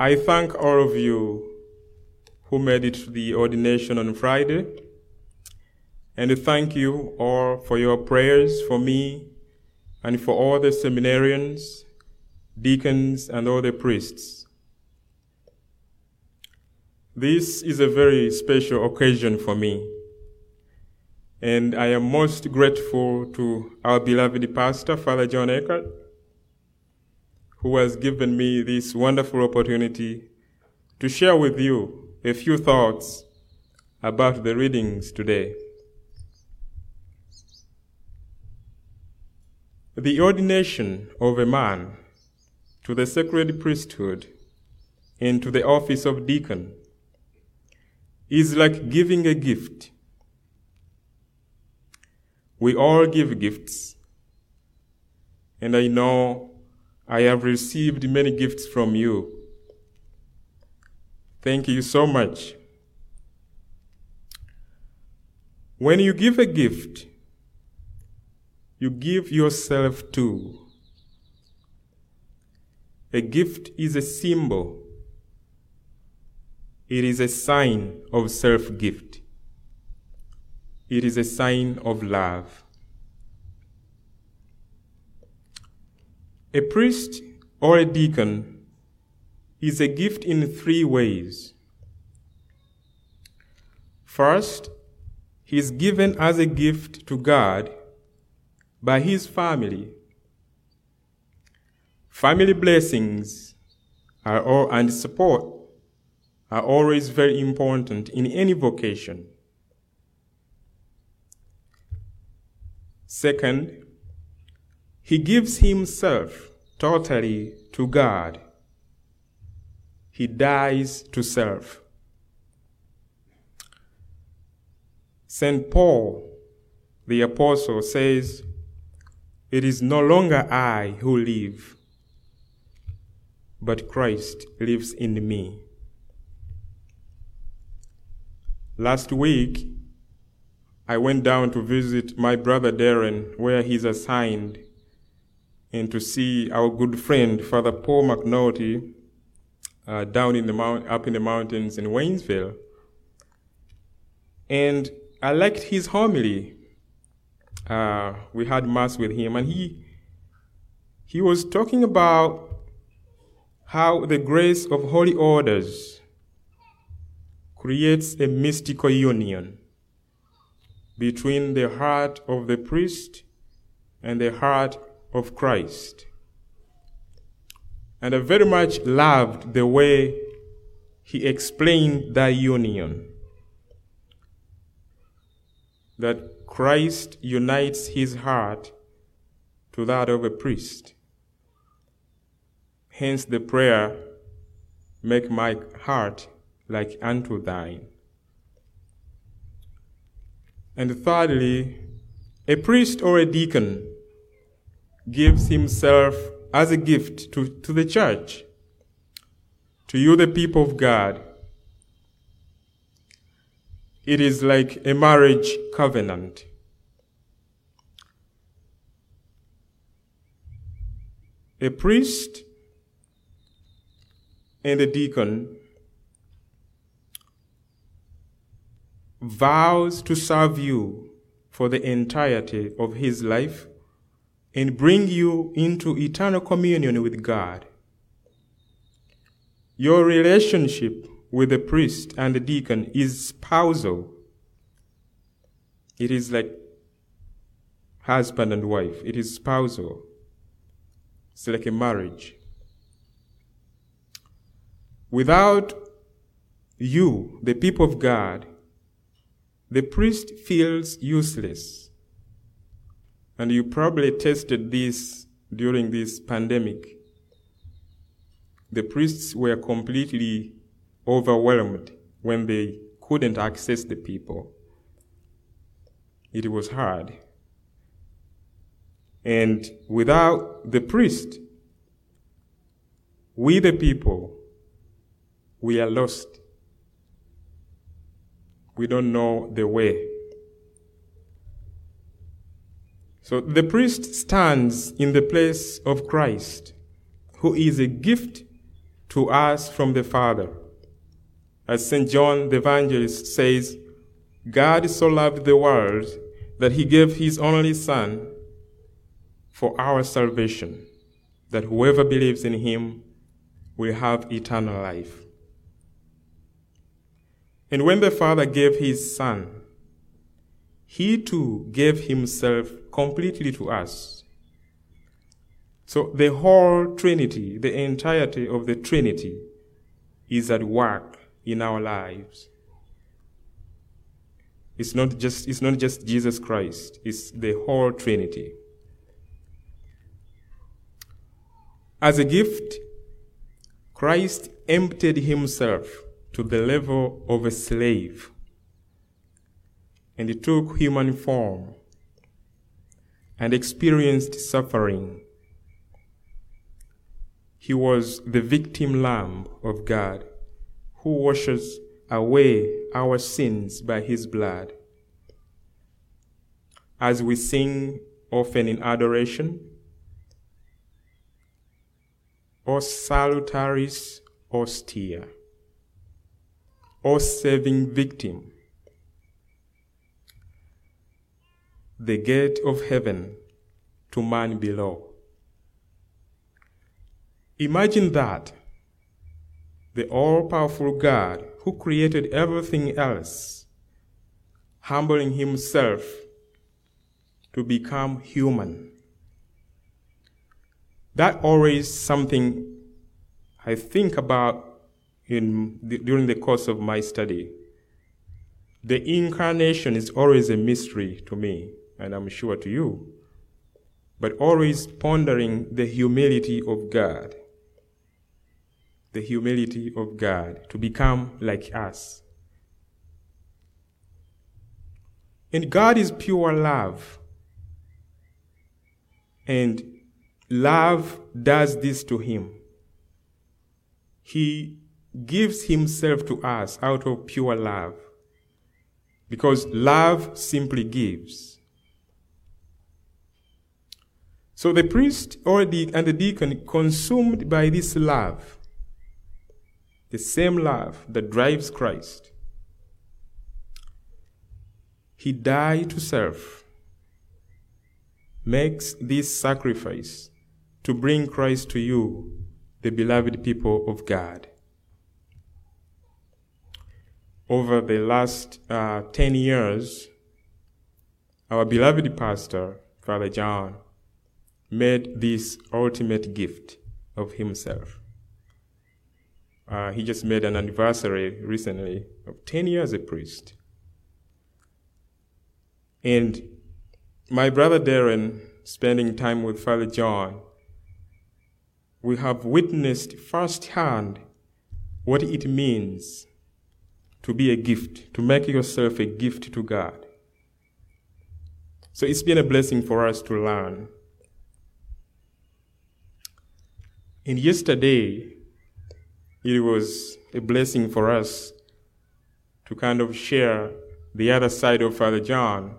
I thank all of you who made it to the ordination on Friday. And thank you all for your prayers for me and for all the seminarians, deacons, and all the priests. This is a very special occasion for me. And I am most grateful to our beloved pastor, Father John Eckert, who has given me this wonderful opportunity to share with you a few thoughts about the readings today. The ordination of a man to the sacred priesthood and to the office of deacon is like giving a gift. We all give gifts, and I know I have received many gifts from you. Thank you so much. When you give a gift, you give yourself too. A gift is a symbol it is a sign of self gift. It is a sign of love. A priest or a deacon is a gift in three ways. First, he is given as a gift to God by his family. Family blessings are all and support are always very important in any vocation. Second, he gives himself totally to God. He dies to self. St. Paul, the apostle, says, It is no longer I who live, but Christ lives in me. Last week, I went down to visit my brother Darren, where he's assigned, and to see our good friend, Father Paul McNulty, uh, down in the mount, up in the mountains in Waynesville. And I liked his homily. Uh, we had mass with him, and he he was talking about how the grace of holy orders creates a mystical union between the heart of the priest and the heart of Christ. And I very much loved the way he explained that union. That Christ unites his heart to that of a priest. Hence the prayer, make my heart like unto thine. And thirdly, a priest or a deacon gives himself as a gift to, to the church, to you, the people of God. It is like a marriage covenant. A priest and a deacon vows to serve you for the entirety of his life and bring you into eternal communion with God. Your relationship with the priest and the deacon is spousal. It is like husband and wife. It is spousal. It's like a marriage. Without you, the people of God, the priest feels useless. And you probably tested this during this pandemic. The priests were completely overwhelmed when they couldn't access the people. It was hard. And without the priest, we the people, we are lost we don't know the way. So the priest stands in the place of Christ, who is a gift to us from the Father. As St. John the Evangelist says, God so loved the world that he gave his only Son for our salvation, that whoever believes in him will have eternal life. And when the Father gave his Son, he too gave himself completely to us. So the whole Trinity, the entirety of the Trinity, is at work in our lives. It's not just, it's not just Jesus Christ, it's the whole Trinity. As a gift, Christ emptied himself to the level of a slave and he took human form and experienced suffering. He was the victim lamb of God who washes away our sins by his blood. As we sing often in adoration, O salutaris Hostia, O saving victim, the gate of heaven to man below. Imagine that the all powerful God who created everything else, humbling himself to become human. That always something I think about in the, during the course of my study. The incarnation is always a mystery to me, and I'm sure to you, but always pondering the humility of God the humility of God to become like us. And God is pure love. And love does this to him. He gives himself to us out of pure love. Because love simply gives. So the priest or the, and the deacon, consumed by this love, the same love that drives Christ. He died to serve, makes this sacrifice to bring Christ to you, the beloved people of God. Over the last uh, 10 years, our beloved pastor, Father John, made this ultimate gift of himself. Uh, he just made an anniversary recently of 10 years a priest. And my brother Darren, spending time with Father John, we have witnessed firsthand what it means to be a gift, to make yourself a gift to God. So it's been a blessing for us to learn. And yesterday, it was a blessing for us to kind of share the other side of Father John.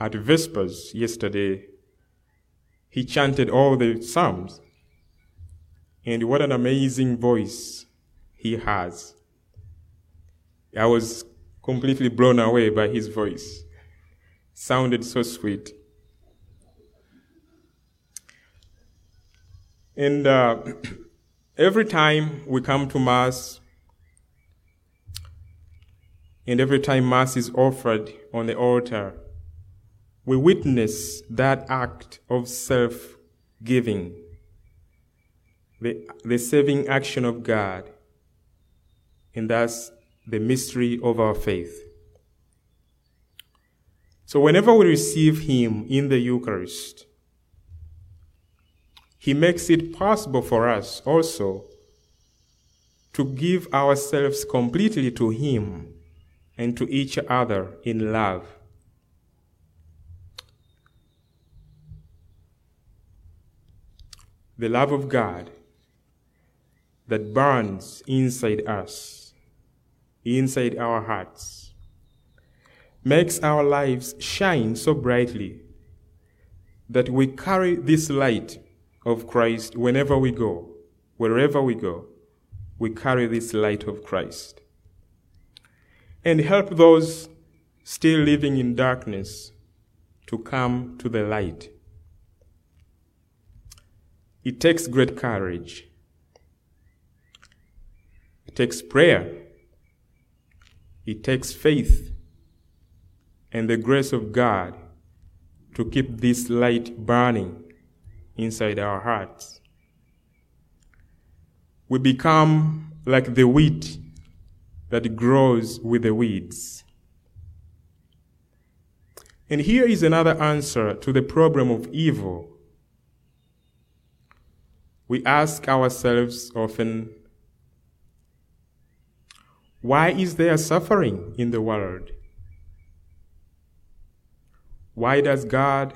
At Vespers yesterday, he chanted all the Psalms. And what an amazing voice he has. I was completely blown away by his voice. Sounded so sweet. And uh, Every time we come to Mass, and every time Mass is offered on the altar, we witness that act of self giving, the, the saving action of God, and thus the mystery of our faith. So, whenever we receive Him in the Eucharist, he makes it possible for us also to give ourselves completely to Him and to each other in love. The love of God that burns inside us, inside our hearts, makes our lives shine so brightly that we carry this light of Christ whenever we go, wherever we go, we carry this light of Christ. And help those still living in darkness to come to the light. It takes great courage. It takes prayer. It takes faith and the grace of God to keep this light burning inside our hearts. We become like the wheat that grows with the weeds. And here is another answer to the problem of evil. We ask ourselves often, why is there suffering in the world? Why does God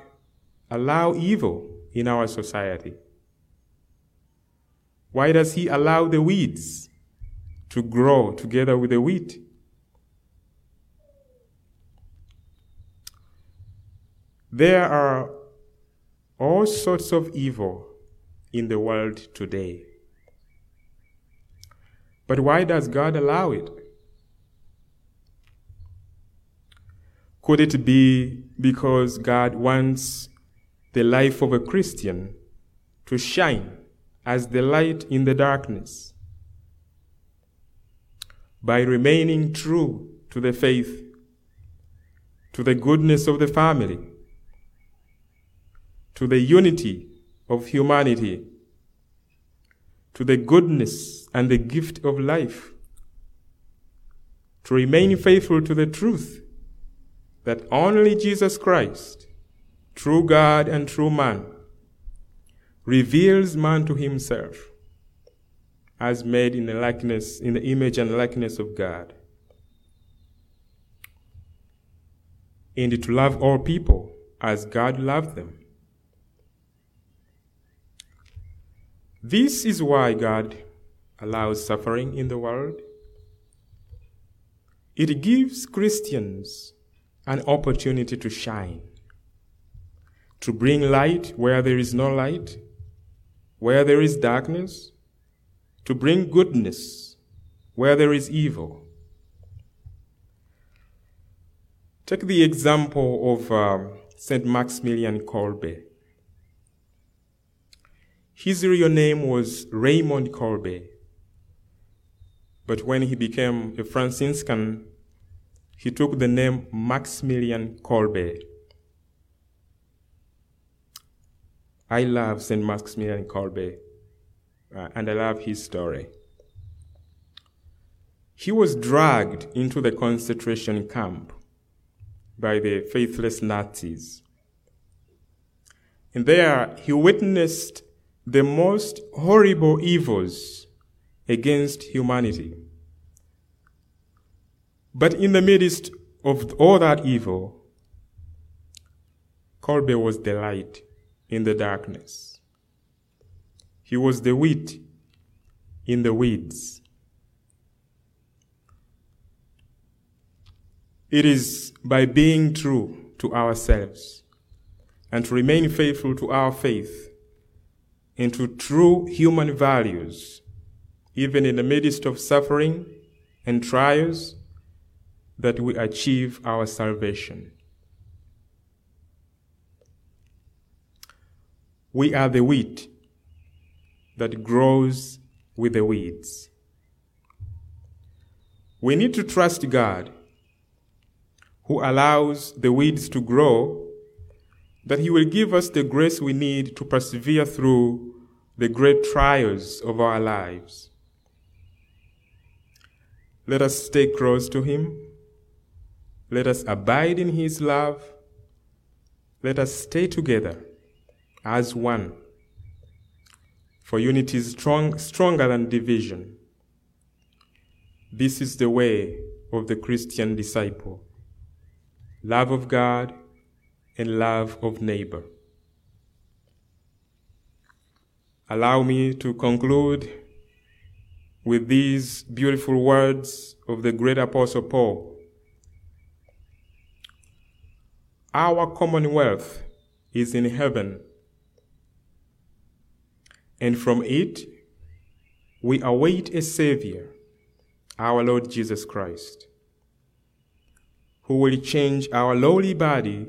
allow evil in our society? Why does He allow the weeds to grow together with the wheat? There are all sorts of evil in the world today. But why does God allow it? Could it be because God wants the life of a Christian to shine as the light in the darkness? By remaining true to the faith, to the goodness of the family, to the unity of humanity, to the goodness and the gift of life, to remain faithful to the truth that only Jesus Christ, true God and true man, reveals man to himself as made in the likeness, in the image and likeness of God. And to love all people as God loved them. This is why God allows suffering in the world. It gives Christians an opportunity to shine, to bring light where there is no light, where there is darkness, to bring goodness where there is evil. Take the example of um, St. Maximilian Kolbe. His real name was Raymond Kolbe, but when he became a Franciscan, he took the name Maximilian Kolbe. I love St. Maximilian Kolbe, uh, and I love his story. He was dragged into the concentration camp by the faithless Nazis. And there he witnessed the most horrible evils against humanity. But in the midst of all that evil, Kolbe was the light in the darkness. He was the wheat in the weeds. It is by being true to ourselves and to remain faithful to our faith and to true human values, even in the midst of suffering and trials, that we achieve our salvation. We are the wheat that grows with the weeds. We need to trust God, who allows the weeds to grow, that He will give us the grace we need to persevere through the great trials of our lives. Let us stay close to Him let us abide in His love. Let us stay together as one. For unity is strong, stronger than division. This is the way of the Christian disciple love of God and love of neighbor. Allow me to conclude with these beautiful words of the great apostle Paul. Our commonwealth is in heaven, and from it we await a Savior, our Lord Jesus Christ, who will change our lowly body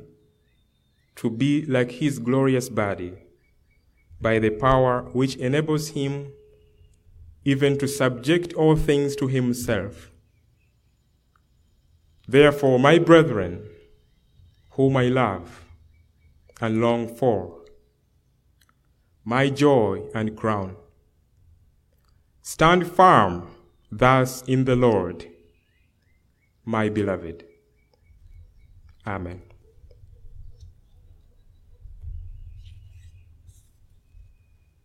to be like his glorious body by the power which enables him even to subject all things to himself. Therefore, my brethren, whom I love and long for, my joy and crown, stand firm thus in the Lord, my beloved. Amen.